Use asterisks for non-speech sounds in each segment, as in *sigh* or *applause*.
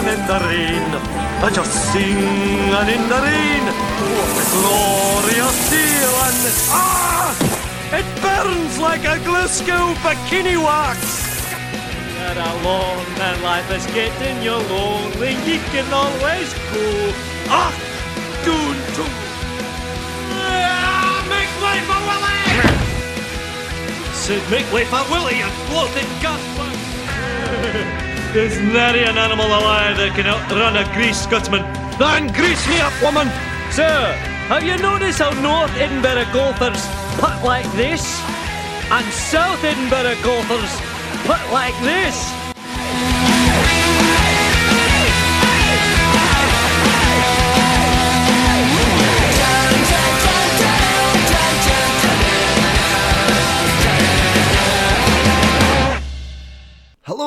I'm in the rain. I just singing in the rain. What a glorious feeling. Ah! It burns like a Glasgow bikini wax. You're alone and life is getting you lonely. You can always go. Ah! Doon to. Ah, make way for Willie! Said make way for Willie and bloated Gasper. *laughs* There's nary an animal alive that can outrun a greased Scotsman. Then grease me up, woman. Sir, have you noticed how North Edinburgh golfers putt like this? And South Edinburgh golfers putt like this?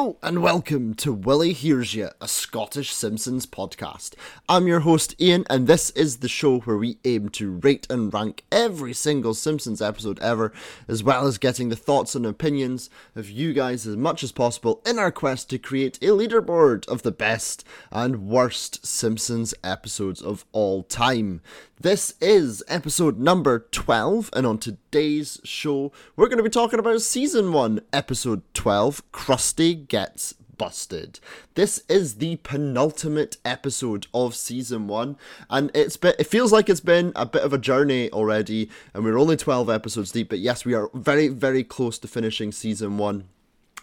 Hello and welcome to Willie Hears You, a Scottish Simpsons podcast. I'm your host Ian, and this is the show where we aim to rate and rank every single Simpsons episode ever, as well as getting the thoughts and opinions of you guys as much as possible in our quest to create a leaderboard of the best and worst Simpsons episodes of all time. This is episode number 12, and on today's show, we're going to be talking about season 1, episode 12 Krusty Gets Busted. This is the penultimate episode of season 1, and it's been, it feels like it's been a bit of a journey already, and we're only 12 episodes deep, but yes, we are very, very close to finishing season 1.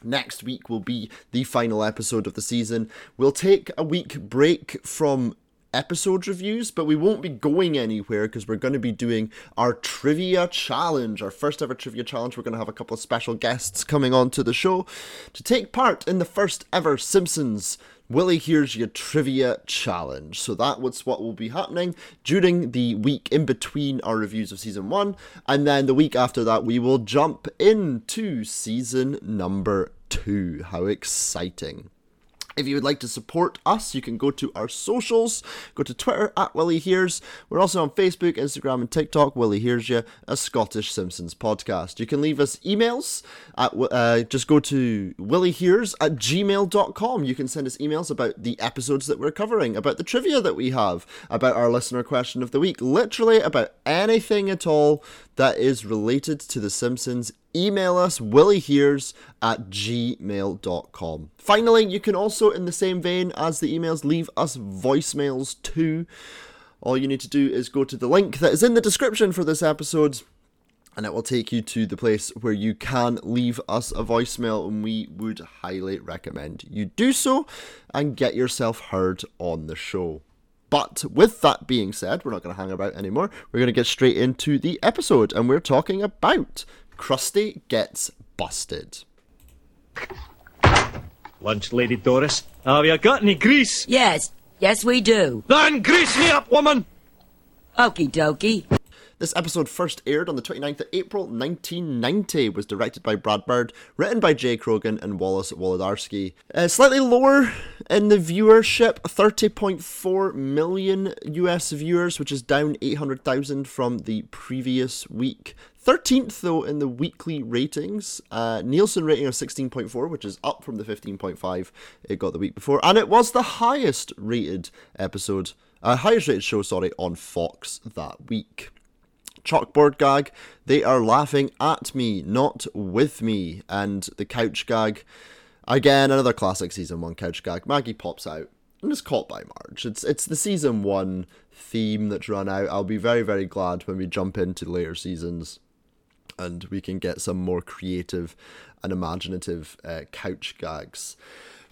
Next week will be the final episode of the season. We'll take a week break from episode reviews, but we won't be going anywhere because we're going to be doing our trivia challenge, our first ever trivia challenge. We're going to have a couple of special guests coming on to the show to take part in the first ever Simpsons Willie Hears You Trivia Challenge. So that was what will be happening during the week in between our reviews of season one, and then the week after that, we will jump into season number two. How exciting! If you would like to support us, you can go to our socials. Go to Twitter at Willie Hears. We're also on Facebook, Instagram, and TikTok. Willie Hears You, a Scottish Simpsons podcast. You can leave us emails. At, uh, just go to williehears at gmail.com. You can send us emails about the episodes that we're covering, about the trivia that we have, about our listener question of the week, literally about anything at all that is related to The Simpsons email us williehears at gmail.com finally you can also in the same vein as the emails leave us voicemails too. All you need to do is go to the link that is in the description for this episode and it will take you to the place where you can leave us a voicemail and we would highly recommend you do so and get yourself heard on the show but with that being said, we're not going to hang about anymore. We're going to get straight into the episode, and we're talking about Krusty Gets Busted. Lunch, Lady Doris. Have you got any grease? Yes, yes, we do. Then grease me up, woman. Okie dokie. This episode first aired on the 29th of April 1990, was directed by Brad Bird, written by Jay Kogen and Wallace Wolodarsky. Uh, slightly lower in the viewership, 30.4 million US viewers, which is down 800,000 from the previous week. 13th though in the weekly ratings, uh, Nielsen rating of 16.4, which is up from the 15.5 it got the week before, and it was the highest rated episode, uh, highest rated show, sorry, on Fox that week chalkboard gag. They are laughing at me, not with me. And the couch gag, again, another classic season one couch gag. Maggie pops out and is caught by Marge. It's it's the season one theme that's run out. I'll be very very glad when we jump into later seasons and we can get some more creative and imaginative uh, couch gags.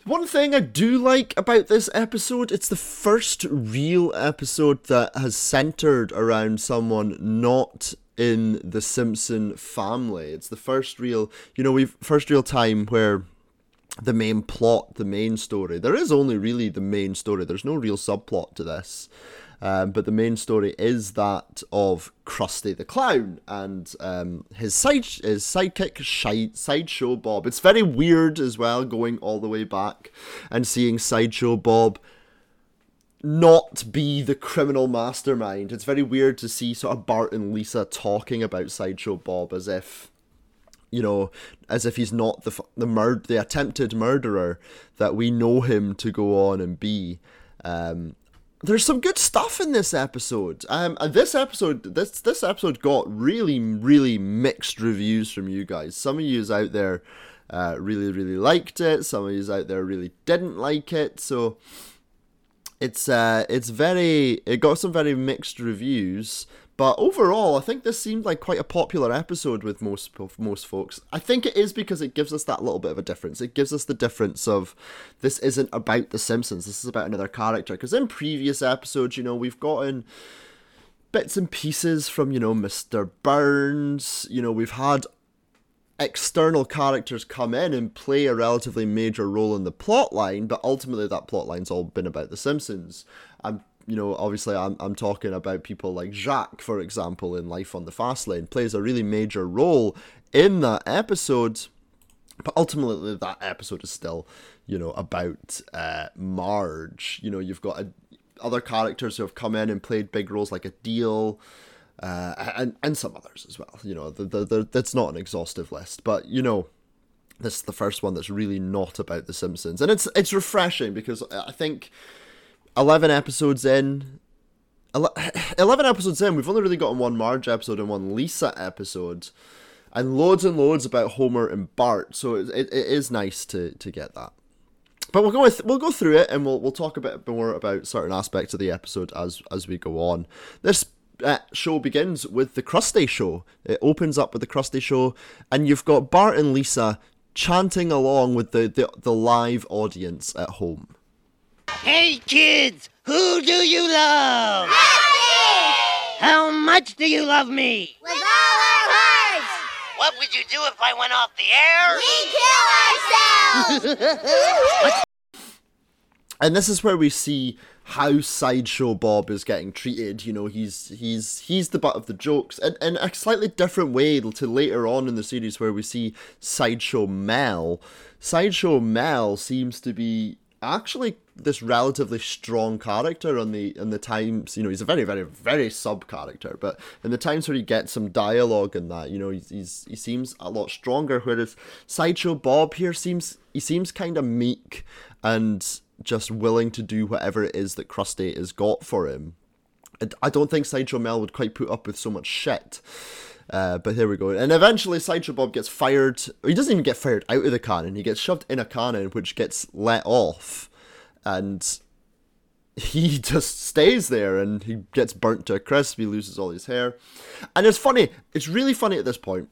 One thing I do like about this episode, it's the first real episode that has centered around someone not in the Simpson family. It's the first real, you know, we've first real time where the main plot, the main story. There is only really the main story. There's no real subplot to this. Um, but the main story is that of Krusty the Clown and um, his side his sidekick Shi- Sideshow Bob. It's very weird as well, going all the way back and seeing Sideshow Bob not be the criminal mastermind. It's very weird to see sort of Bart and Lisa talking about Sideshow Bob as if you know, as if he's not the the mur- the attempted murderer that we know him to go on and be. Um, there's some good stuff in this episode. Um, this episode, this this episode got really, really mixed reviews from you guys. Some of you out there uh, really, really liked it. Some of you out there really didn't like it. So it's uh, it's very, it got some very mixed reviews. But overall, I think this seemed like quite a popular episode with most most folks. I think it is because it gives us that little bit of a difference. It gives us the difference of this isn't about the Simpsons. This is about another character. Because in previous episodes, you know, we've gotten bits and pieces from you know Mr. Burns. You know, we've had external characters come in and play a relatively major role in the plot line, but ultimately that plot line's all been about the Simpsons. I'm you know, obviously I'm, I'm talking about people like Jacques, for example, in Life on the Fast Lane, plays a really major role in that episode. But ultimately, that episode is still, you know, about uh, Marge. You know, you've got a, other characters who have come in and played big roles, like Adil, uh, and and some others as well. You know, the, the, the, that's not an exhaustive list, but you know, this is the first one that's really not about the Simpsons, and it's it's refreshing because I think 11 episodes in *laughs* 11 episodes in we've only really gotten one marge episode and one lisa episode and loads and loads about homer and bart so it, it, it is nice to to get that but we'll go with, we'll go through it and we'll we'll talk a bit more about certain aspects of the episode as as we go on this uh, show begins with the Krusty Show. It opens up with the Krusty Show, and you've got Bart and Lisa chanting along with the, the, the live audience at home. Hey kids, who do you love? Happy! How much do you love me? With all our hearts! What would you do if I went off the air? We kill ourselves! *laughs* and this is where we see how sideshow bob is getting treated you know he's he's he's the butt of the jokes and in a slightly different way to later on in the series where we see sideshow mel sideshow mel seems to be actually this relatively strong character on the in the times you know he's a very very very sub character but in the times where he gets some dialogue and that you know he's, he's he seems a lot stronger whereas sideshow bob here seems he seems kind of meek and just willing to do whatever it is that krusty has got for him. I don't think sideshow mel would quite put up with so much shit uh, but here we go. And eventually, Sideshow Bob gets fired. He doesn't even get fired out of the cannon. He gets shoved in a cannon, which gets let off and he *laughs* just stays there and he gets burnt to a crisp. He loses all his hair. And it's funny, it's really funny at this point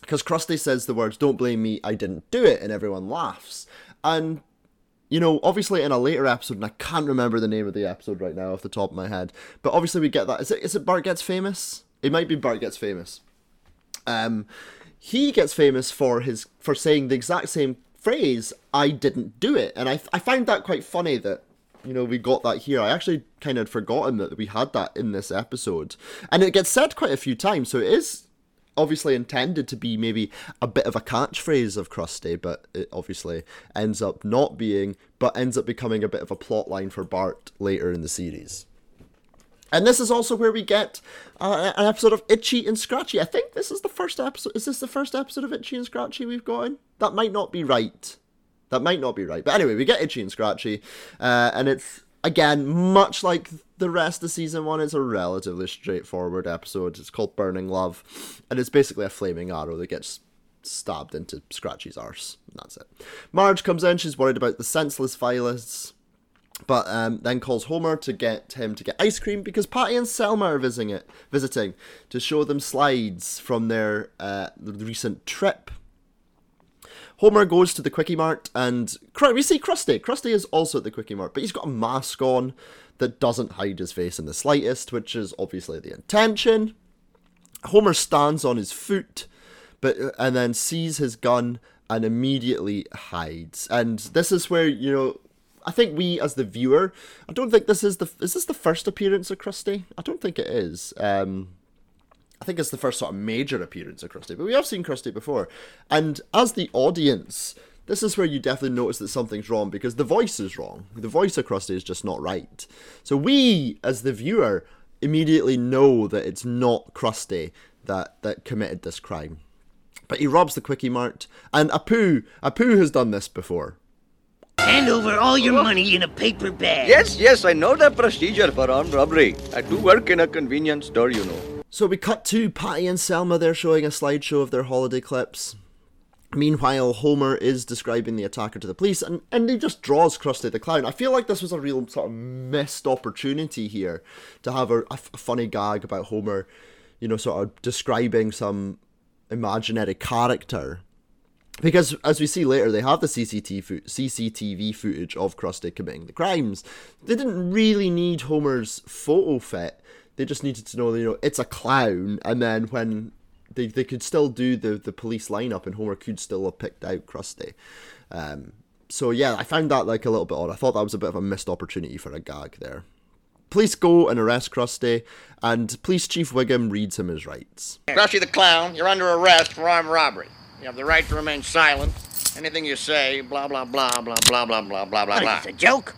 because Krusty says the words, Don't blame me, I didn't do it, and everyone laughs. And, you know, obviously in a later episode, and I can't remember the name of the episode right now off the top of my head, but obviously we get that. Is it, is it Bart Gets Famous? It might be Bart Gets Famous. Um, he gets famous for his for saying the exact same phrase, I didn't do it. And I, I find that quite funny that, you know, we got that here. I actually kind of forgotten that we had that in this episode. And it gets said quite a few times, so it is obviously intended to be maybe a bit of a catchphrase of Krusty, but it obviously ends up not being, but ends up becoming a bit of a plot line for Bart later in the series. And this is also where we get uh, an episode of Itchy and Scratchy. I think this is the first episode. Is this the first episode of Itchy and Scratchy we've gotten? That might not be right. That might not be right. But anyway, we get Itchy and Scratchy. Uh, and it's, again, much like the rest of season one, it's a relatively straightforward episode. It's called Burning Love. And it's basically a flaming arrow that gets stabbed into Scratchy's arse. And that's it. Marge comes in. She's worried about the senseless violence but um, then calls Homer to get him to get ice cream because Patty and Selma are visiting it, visiting to show them slides from their uh, recent trip. Homer goes to the Kwik-E-Mart and we see Krusty. Krusty is also at the Kwik-E-Mart, but he's got a mask on that doesn't hide his face in the slightest, which is obviously the intention. Homer stands on his foot, but and then sees his gun and immediately hides. And this is where you know I think we, as the viewer, I don't think this is the is this the first appearance of Krusty? I don't think it is. Um, I think it's the first sort of major appearance of Krusty, but we have seen Krusty before. And as the audience, this is where you definitely notice that something's wrong because the voice is wrong. The voice of Krusty is just not right. So we, as the viewer, immediately know that it's not Krusty that that committed this crime. But he robs the Kwik-E-Mart, and Apu, Apu has done this before. Hand over all your money in a paper bag. Yes, yes, I know the procedure for armed robbery. I do work in a convenience store, you know. So we cut to Patty and Selma. They're showing a slideshow of their holiday clips. Meanwhile, Homer is describing the attacker to the police, and, and he just draws Krusty the Clown. I feel like this was a real sort of missed opportunity here to have a, a f- a funny gag about Homer, you know, sort of describing some imaginary character. Because as we see later, they have the CCTV, fo- CCTV footage of Krusty committing the crimes. They didn't really need Homer's photo fit. They just needed to know, you know, it's a clown, and then when they, they could still do the, the police lineup and Homer could still have picked out Krusty. Um, so yeah, I found that like a little bit odd. I thought that was a bit of a missed opportunity for a gag there. Police go and arrest Krusty, and Police Chief Wiggum reads him his rights. Krusty the Clown, you're under arrest for armed robbery. You have the right to remain silent. Anything you say, blah, blah, blah, blah, blah, blah, blah, blah, blah, What blah. is this, a joke?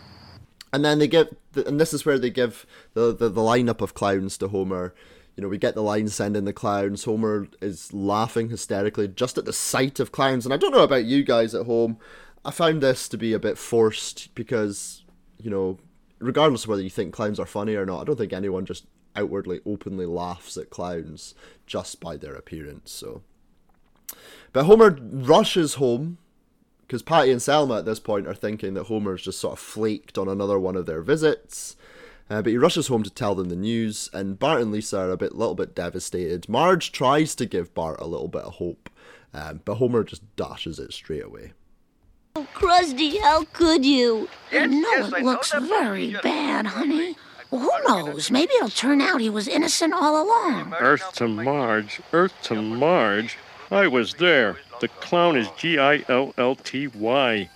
And then they give, and this is where they give the, the, the lineup of clowns to Homer. You know, we get the line send in the clowns. Homer is laughing hysterically just at the sight of clowns. And I don't know about you guys at home. I found this to be a bit forced because, you know, regardless of whether you think clowns are funny or not, I don't think anyone just outwardly, openly laughs at clowns just by their appearance. So, but Homer rushes home because Patty and Selma at this point are thinking that Homer's just sort of flaked on another one of their visits. Uh, but he rushes home to tell them the news, and Bart and Lisa are a bit, little bit devastated. Marge tries to give Bart a little bit of hope, um, but Homer just dashes it straight away. Oh, Krusty, how could you? Yes, no, yes, it know looks the very procedure. bad, honey. Well, who knows? Maybe it'll turn out he was innocent all along. Earth to Marge, Earth to Marge. I was there. The clown is G I L L T Y.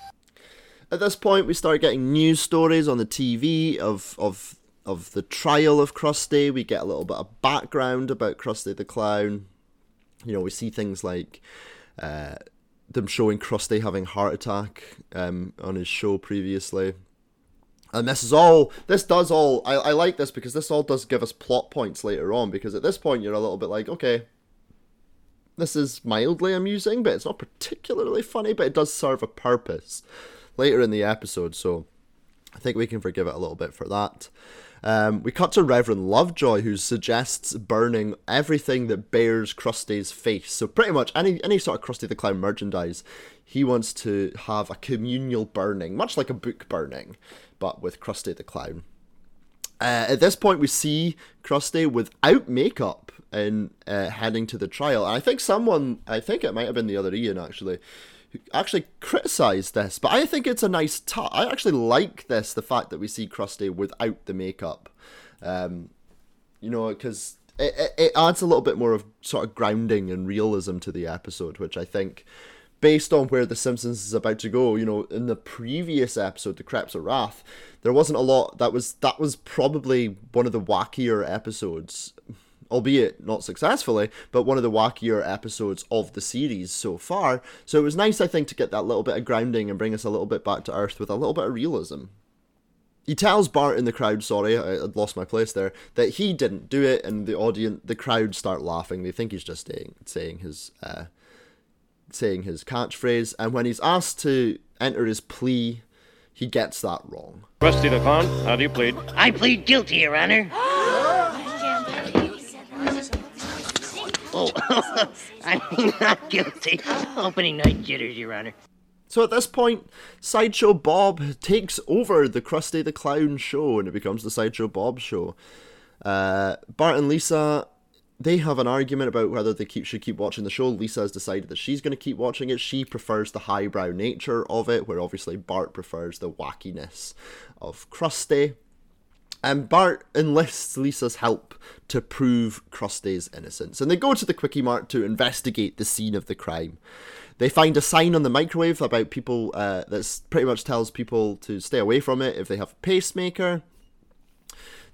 At this point, we start getting news stories on the TV of of of the trial of Krusty. We get a little bit of background about Krusty the Clown. You know, we see things like uh, them showing Krusty having heart attack um, on his show previously. And this is all. This does all. I, I like this because this all does give us plot points later on. Because at this point, you're a little bit like, okay, this is mildly amusing, but it's not particularly funny. But it does serve a purpose later in the episode, so I think we can forgive it a little bit for that. Um, we cut to Reverend Lovejoy, who suggests burning everything that bears Krusty's face. So pretty much any any sort of Krusty the Clown merchandise, he wants to have a communal burning, much like a book burning, but with Krusty the Clown. Uh, at this point, we see Krusty without makeup and uh, heading to the trial. And I think someone, I think it might have been the other Ian actually, who actually criticised this. But I think it's a nice touch. I actually like this, the fact that we see Krusty without the makeup. Um, you know, because it, it, it adds a little bit more of sort of grounding and realism to the episode, which I think, based on where The Simpsons is about to go, you know, in the previous episode, The Crepes of Wrath, there wasn't a lot. That was that was probably one of the wackier episodes, albeit not successfully, but one of the wackier episodes of the series so far. So it was nice, I think, to get that little bit of grounding and bring us a little bit back to earth with a little bit of realism. He tells Bart in the crowd, sorry, I, I'd lost my place there, that he didn't do it, and the audience, the crowd start laughing. They think he's just saying, saying his, uh, saying his catchphrase. And when he's asked to enter his plea, he gets that wrong. Krusty the Clown, how do you plead? I plead guilty, Your Honor. *gasps* Oh, *laughs* I'm not guilty. Opening night jitters, Your Honor. So at this point, Sideshow Bob takes over the Krusty the Clown show, and it becomes the Sideshow Bob show. Uh, Bart and Lisa, they have an argument about whether they keep should keep watching the show. Lisa has decided that she's going to keep watching it. She prefers the highbrow nature of it, where obviously Bart prefers the wackiness of Krusty. And Bart enlists Lisa's help to prove Krusty's innocence. And they go to the Kwik-E-Mart to investigate the scene of the crime. They find a sign on the microwave about people uh, that pretty much tells people to stay away from it if they have a pacemaker.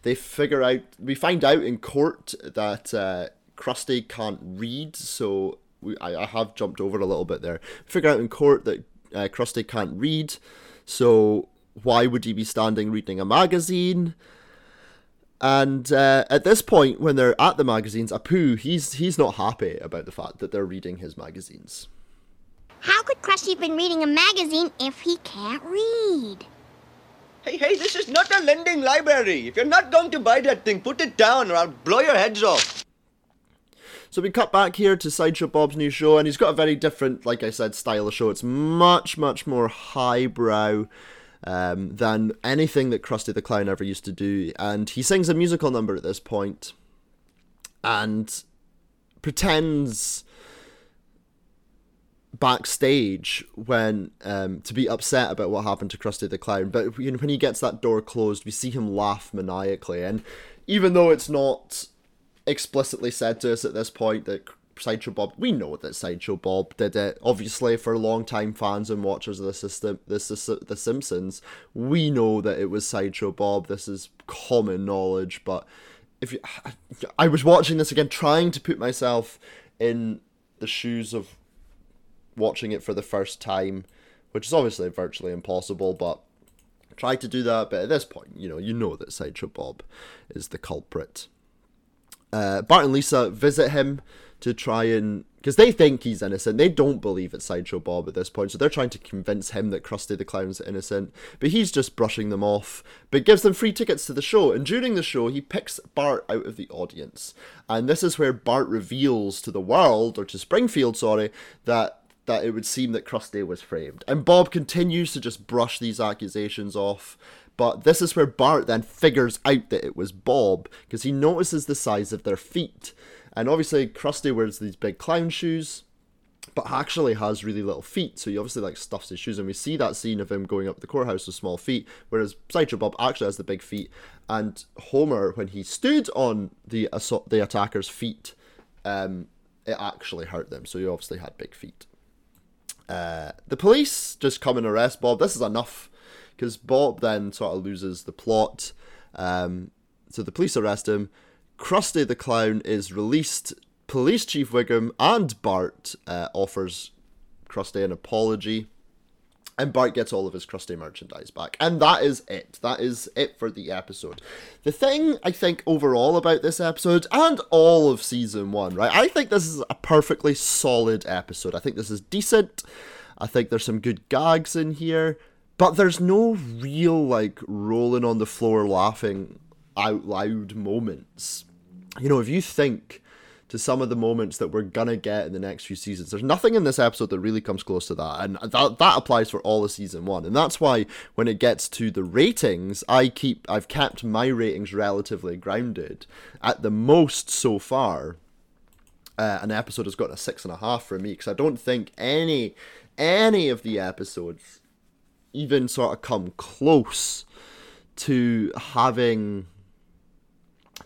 They figure out, we find out in court that uh, Krusty can't read, so we, I, I have jumped over a little bit there. Figure out in court that uh, Krusty can't read, so why would he be standing reading a magazine? And uh, at this point, when they're at the magazines, Apu he's he's not happy about the fact that they're reading his magazines. How could Krusty have been reading a magazine if he can't read? Hey, hey, this is not a lending library. If you're not going to buy that thing, put it down or I'll blow your heads off. So we cut back here to Sideshow Bob's new show, and he's got a very different, like I said, style of show. It's much, much more highbrow um, than anything that Krusty the Clown ever used to do. And he sings a musical number at this point and pretends backstage when um, to be upset about what happened to Krusty the Clown. But you know, when he gets that door closed, we see him laugh maniacally. And even though it's not explicitly said to us at this point that Sideshow Bob, we know that Sideshow Bob did it. Obviously, for long-time fans and watchers of the system, this is The Simpsons, we know that it was Sideshow Bob. This is common knowledge. But if you, I was watching this again, trying to put myself in the shoes of watching it for the first time, which is obviously virtually impossible, but try to do that. But at this point, you know, you know that Sideshow Bob is the culprit. Uh, Bart and Lisa visit him to try and because they think he's innocent. They don't believe it's Sideshow Bob at this point, so they're trying to convince him that Krusty the Clown's innocent. But he's just brushing them off, but gives them free tickets to the show. And during the show, he picks Bart out of the audience, and this is where Bart reveals to the world, or to Springfield, sorry, that that it would seem that Krusty was framed. And Bob continues to just brush these accusations off. But this is where Bart then figures out that it was Bob because he notices the size of their feet. And obviously, Krusty wears these big clown shoes, but actually has really little feet. So he obviously like stuffs his shoes, and we see that scene of him going up the courthouse with small feet, whereas Sideshow Bob actually has the big feet. And Homer, when he stood on the assault, the attacker's feet, um, it actually hurt them. So he obviously had big feet. Uh, the police just come and arrest Bob. This is enough because Bob then sort of loses the plot. Um, so the police arrest him. Krusty the Clown is released. Police Chief Wiggum and Bart uh, offers Krusty an apology. And Bart gets all of his crusty merchandise back. And that is it. That is it for the episode. The thing I think overall about this episode and all of season one, right? I think this is a perfectly solid episode. I think this is decent. I think there's some good gags in here. But there's no real, like, rolling on the floor laughing out loud moments. You know, if you think to some of the moments that we're gonna get in the next few seasons. There's nothing in this episode that really comes close to that, and that that applies for all of season one. And that's why when it gets to the ratings, I keep I've kept my ratings relatively grounded. At the most so far, uh, an episode has got a six and a half for me because I don't think any any of the episodes even sort of come close to having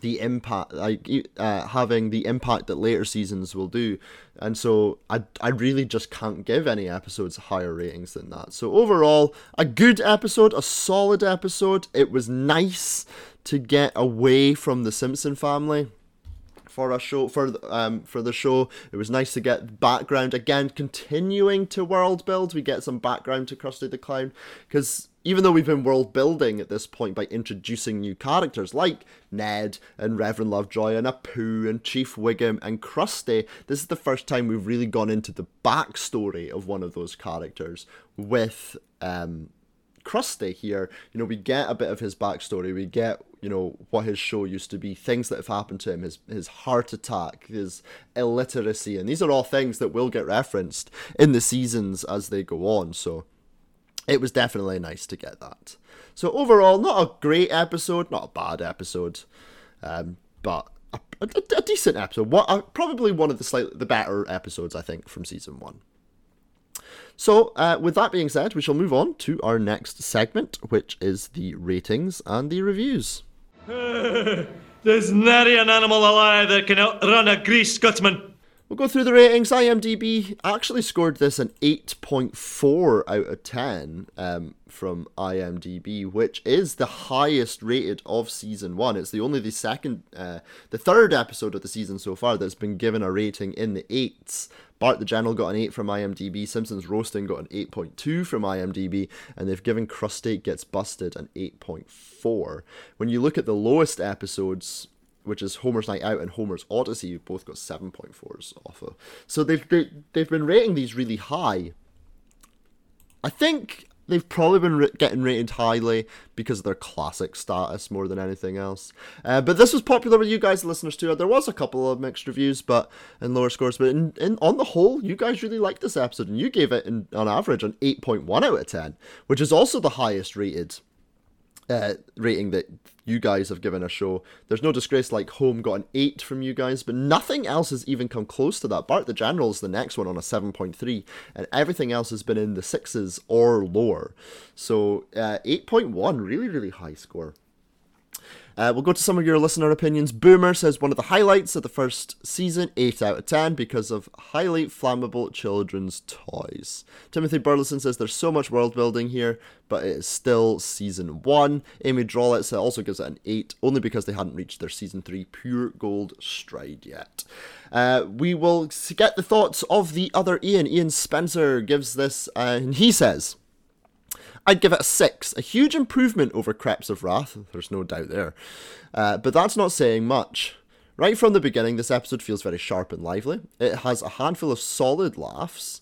the impact like uh, having the impact that later seasons will do and so I, I really just can't give any episodes higher ratings than that so overall a good episode a solid episode it was nice to get away from the simpson family for a show for um for the show. It was nice to get background again, continuing to world build. We get some background to Krusty the Clown because even though we've been world building at this point by introducing new characters like Ned and Reverend Lovejoy and Apu and Chief Wiggum and Krusty, this is the first time we've really gone into the backstory of one of those characters with um, Krusty here. You know, we get a bit of his backstory. We get you know what his show used to be, things that have happened to him, his his heart attack, his illiteracy, and these are all things that will get referenced in the seasons as they go on. So it was definitely nice to get that. So overall, not a great episode, not a bad episode, um, but a, a, a, decent episode. What uh, probably one of the slightly the better episodes I think from season one. So, uh, with that being said, we shall move on to our next segment, which is the ratings and the reviews. *laughs* There's nary an animal alive that can outrun a grease Scotsman. We'll go through the ratings. IMDb actually scored this an 8.4 out of 10 um, from IMDb, which is the highest rated of season one. It's the only the second, uh, the third episode of the season so far that's been given a rating in the eights. Bart the General got an 8 from IMDb, Simpsons Roasting got an 8.2 from IMDb, and they've given Krusty Gets Busted an 8.4. When you look at the lowest episodes, which is Homer's Night Out and Homer's Odyssey, you've both got 7.4s off of. So they've, they, they've been rating these really high. I think they've probably been getting rated highly because of their classic status more than anything else. Uh, but this was popular with you guys, listeners too. There was a couple of mixed reviews, but and lower scores. But in, in on the whole, you guys really liked this episode, and you gave it in, on average an 8.1 out of 10, which is also the highest rated uh, rating that you guys have given a show. There's no disgrace like Home got an 8 from you guys, but nothing else has even come close to that. Bart the General is the next one on a 7.3, and everything else has been in the 6s or lower. So uh, 8.1, really, really high score. Uh, we'll go to some of your listener opinions. Boomer says one of the highlights of the first season, 8 out of 10, because of highly flammable children's toys. Timothy Burleson says there's so much world building here, but it is still season 1. Amy Drawlett also gives it an 8, only because they hadn't reached their season 3 pure gold stride yet. Uh, we will get the thoughts of the other Ian. Ian Spencer gives this, uh, and he says. I'd give it a 6. A huge improvement over Crepes of Wrath, there's no doubt there. Uh, but that's not saying much. Right from the beginning, this episode feels very sharp and lively. It has a handful of solid laughs,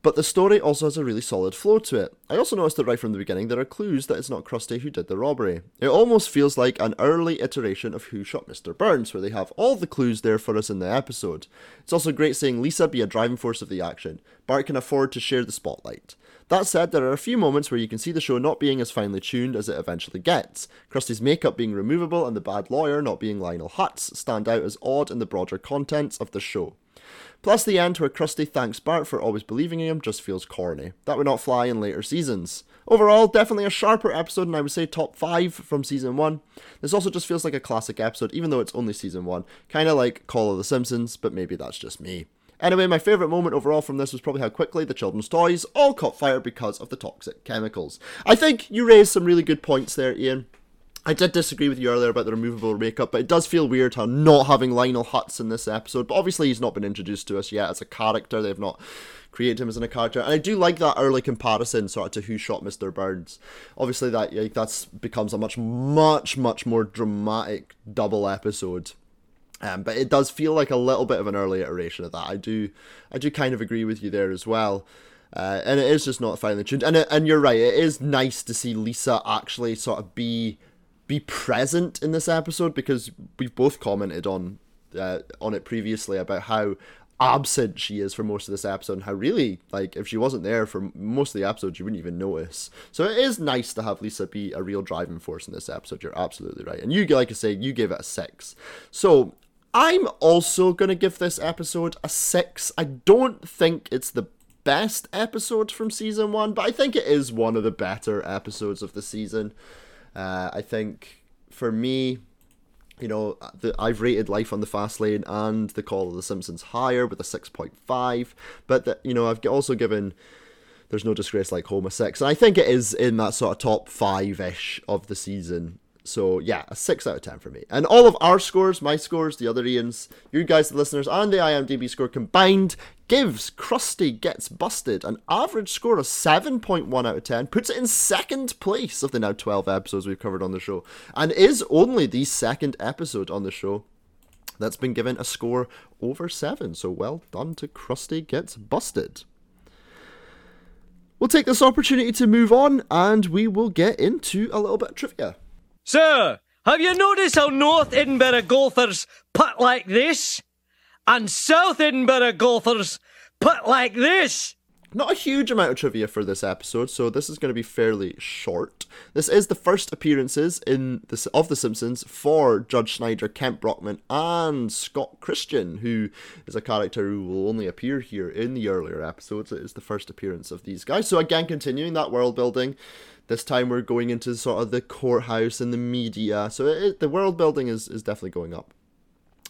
but the story also has a really solid flow to it. I also noticed that right from the beginning there are clues that it's not Krusty who did the robbery. It almost feels like an early iteration of Who Shot Mr. Burns, where they have all the clues there for us in the episode. It's also great seeing Lisa be a driving force of the action. Bart can afford to share the spotlight. That said, there are a few moments where you can see the show not being as finely tuned as it eventually gets. Krusty's makeup being removable and the bad lawyer not being Lionel Hutz stand out as odd in the broader contents of the show. Plus, the end where Krusty thanks Bart for always believing in him just feels corny. That would not fly in later seasons. Overall, definitely a sharper episode, and I would say top 5 from season 1. This also just feels like a classic episode, even though it's only season 1. Kinda like Call of the Simpsons, but maybe that's just me. Anyway, my favourite moment overall from this was probably how quickly the children's toys all caught fire because of the toxic chemicals. I think you raised some really good points there, Ian. I did disagree with you earlier about the removable makeup, but it does feel weird how not having Lionel Hutz in this episode. But obviously, he's not been introduced to us yet as a character. They've not created him as a character, and I do like that early comparison sort of to Who Shot Mr. Burns. Obviously, that like, that's becomes a much, much, much more dramatic double episode. Um, but it does feel like a little bit of an early iteration of that. I do, I do kind of agree with you there as well. Uh, and it is just not finely tuned. And it, and you're right. It is nice to see Lisa actually sort of be be present in this episode because we've both commented on uh, on it previously about how absent she is for most of this episode and how really like if she wasn't there for most of the episode you wouldn't even notice so it is nice to have lisa be a real driving force in this episode you're absolutely right and you like i say you gave it a six so i'm also gonna give this episode a six i don't think it's the best episode from season one but i think it is one of the better episodes of the season uh, i think for me you know, the, I've rated Life on the Fast Lane and The Call of the Simpsons higher with a 6.5, but you know, I've also given There's No Disgrace Like Home a 6, and I think it is in that sort of top 5-ish of the season. So yeah, a 6 out of 10 for me. And all of our scores, my scores, the other Ian's, you guys, the listeners, and the IMDb score combined gives Krusty Gets Busted an average score of 7.1 out of 10, puts it in second place of the now 12 episodes we've covered on the show, and is only the second episode on the show that's been given a score over 7. So well done to Krusty Gets Busted. We'll take this opportunity to move on and we will get into a little bit of trivia. Sir, have you noticed how North Edinburgh golfers putt like this? And South Edinburgh golfers putt like this? Not a huge amount of trivia for this episode, so this is going to be fairly short. This is the first appearances in this of The Simpsons for Judge Snyder, Kent Brockman, and Scott Christian, who is a character who will only appear here in the earlier episodes. It is the first appearance of these guys. So again, continuing that world building. This time we're going into sort of the courthouse and the media, so it, the world building is, is definitely going up.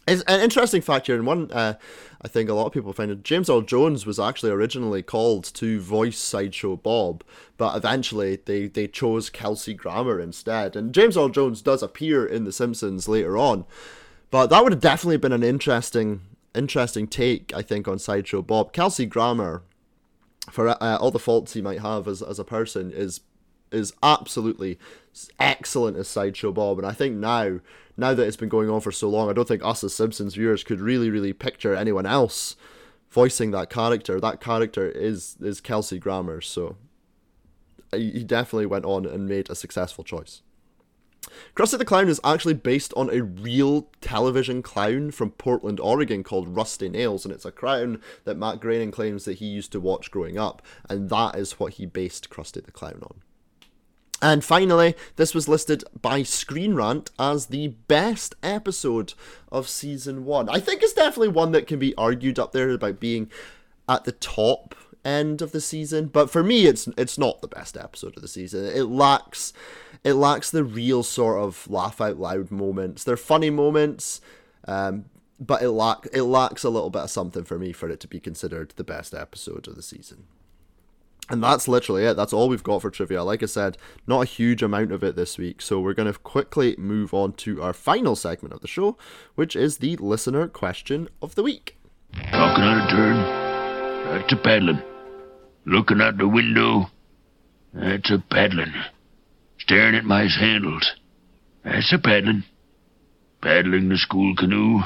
It's an interesting fact here, and one uh, I think a lot of people find it. James Earl Jones was actually originally called to voice Sideshow Bob, but eventually they, they chose Kelsey Grammer instead. And James Earl Jones does appear in The Simpsons later on, but that would have definitely been an interesting interesting take, I think, on Sideshow Bob. Kelsey Grammer, for uh, all the faults he might have as, as a person, is is absolutely excellent as Sideshow Bob, and I think now now that it's been going on for so long, I don't think us as Simpsons viewers could really, really picture anyone else voicing that character. That character is is Kelsey Grammer, so uh, he definitely went on and made a successful choice. Krusty the Clown is actually based on a real television clown from Portland, Oregon called Rusty Nails, and it's a clown that Matt Groening claims that he used to watch growing up, and that is what he based Krusty the Clown on. And finally, this was listed by Screen Rant as the best episode of season one. I think it's definitely one that can be argued up there about being at the top end of the season, but for me, it's it's not the best episode of the season. It lacks it lacks the real sort of laugh out loud moments. They're funny moments, um, but it lack it lacks a little bit of something for me for it to be considered the best episode of the season. And that's literally it. That's all we've got for trivia. Like I said, not a huge amount of it this week. So we're going to quickly move on to our final segment of the show, which is the listener question of the week. Talking on a turn, that's a paddling. Looking out the window, that's a paddling. Staring at my handles, that's a paddling. Paddling the school canoe,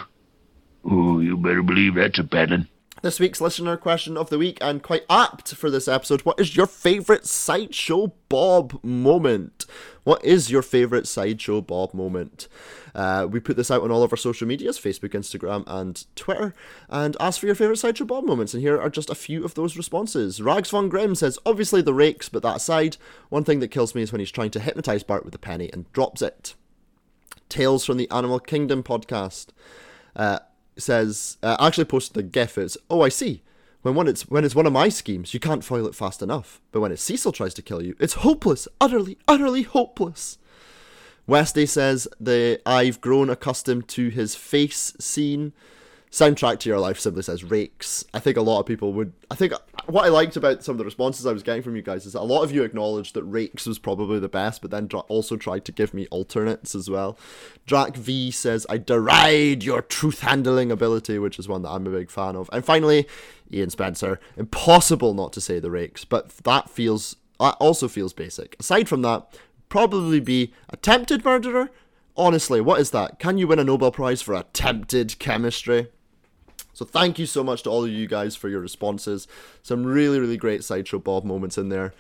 oh, you better believe that's a paddling this week's listener question of the week, and quite apt for this episode. What is your favourite Sideshow Bob moment? What is your favourite Sideshow Bob moment? Uh, we put this out on all of our social medias Facebook, Instagram, and Twitter, and ask for your favourite Sideshow Bob moments. And here are just a few of those responses. Rags von Grimm says, Obviously the rakes, but that aside, one thing that kills me is when he's trying to hypnotise Bart with a penny and drops it. Tales from the Animal Kingdom podcast. Uh, says, uh, actually posted the gif. It's, oh, I see. When one it's when it's one of my schemes, you can't foil it fast enough. But when it's Cecil tries to kill you, it's hopeless, utterly, utterly hopeless. Westy says the I've grown accustomed to his face scene soundtrack to your life simply says rakes. I think a lot of people would. I think what I liked about some of the responses I was getting from you guys is that a lot of you acknowledged that rakes was probably the best, but then also tried to give me alternates as well. Drac V says I deride your truth handling ability, which is one that I'm a big fan of. And finally, Ian Spencer. Impossible not to say the rakes, but that feels that also feels basic. Aside from that, probably be attempted murderer. Honestly, what is that? Can you win a Nobel Prize for attempted chemistry? So thank you so much to all of you guys for your responses. Some really, really great Sideshow Bob moments in there.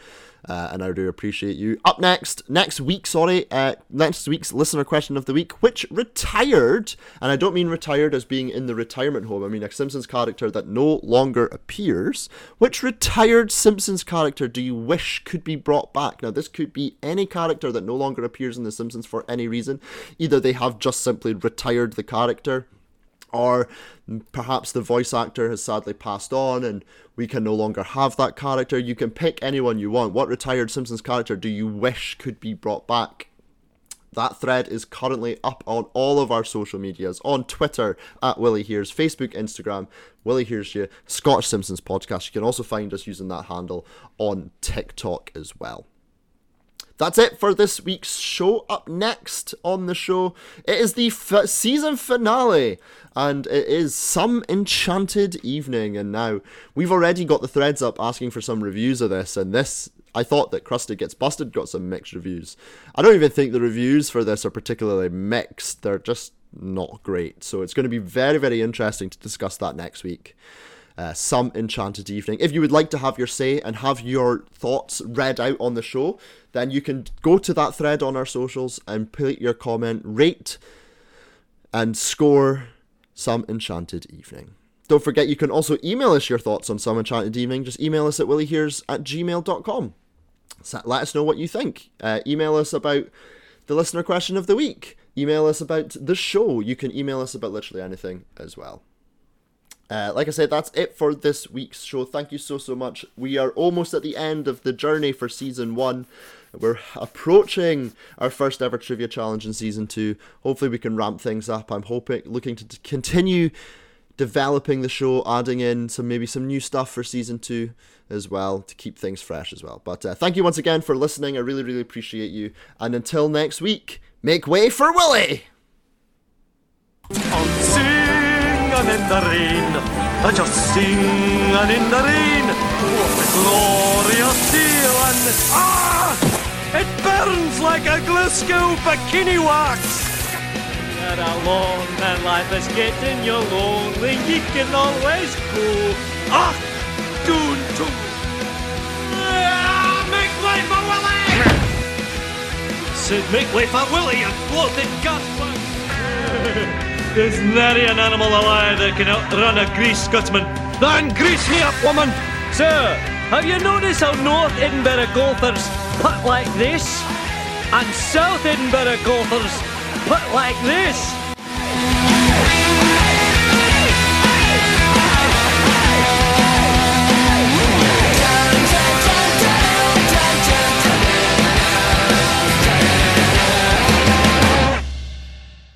Uh, and I do appreciate you. Up next, next week, sorry, uh, next week's listener question of the week, which retired, and I don't mean retired as being in the retirement home, I mean a Simpsons character that no longer appears. Which retired Simpsons character do you wish could be brought back? Now, this could be any character that no longer appears in The Simpsons for any reason. Either they have just simply retired the character, or perhaps the voice actor has sadly passed on and we can no longer have that character. You can pick anyone you want. What retired Simpsons character do you wish could be brought back? That thread is currently up on all of our social medias on Twitter at Willie Hears, Facebook, Instagram, Willie Hears You, Scottish Simpsons Podcast. You can also find us using that handle on TikTok as well. That's it for this week's show. Up next on the show, it is the f- season finale, and it is Some Enchanted Evening. And now we've already got the threads up asking for some reviews of this, and this. I thought that Krusty Gets Busted got some mixed reviews. I don't even think the reviews for this are particularly mixed. They're just not great. So it's going to be very, very interesting to discuss that next week uh, some enchanted evening. If you would like to have your say and have your thoughts read out on the show, then you can go to that thread on our socials and put your comment, rate, and score some enchanted evening. Don't forget you can also email us your thoughts on some enchanted evening. Just email us at williehears at gmail.com. So let us know what you think. Uh, email us about the listener question of the week. Email us about the show. You can email us about literally anything as well. Uh, like I said, that's it for this week's show. Thank you so, so much. We are almost at the end of the journey for season one. We're approaching our first ever trivia challenge in season two. Hopefully, we can ramp things up. I'm hoping, looking to continue developing the show, adding in some maybe some new stuff for season two as well to keep things fresh as well. But uh, thank you once again for listening. I really, really appreciate you. And until next week, make way for Willie. Singing in the rain, I just singing in the rain. What a glorious feeling! Ah! It burns like a Glasgow bikini wax. You're alone and life is getting you lonely. You can always go. Ah! Doon, doon. Ah, make way for Willie! Said make way for Willie and bloated gasworm. *laughs* There's nary an animal alive that can outrun a grease Scotsman. Then grease me up, woman! Sir, have you noticed how North Edinburgh golfers putt like this? And South Edinburgh golfers putt like this?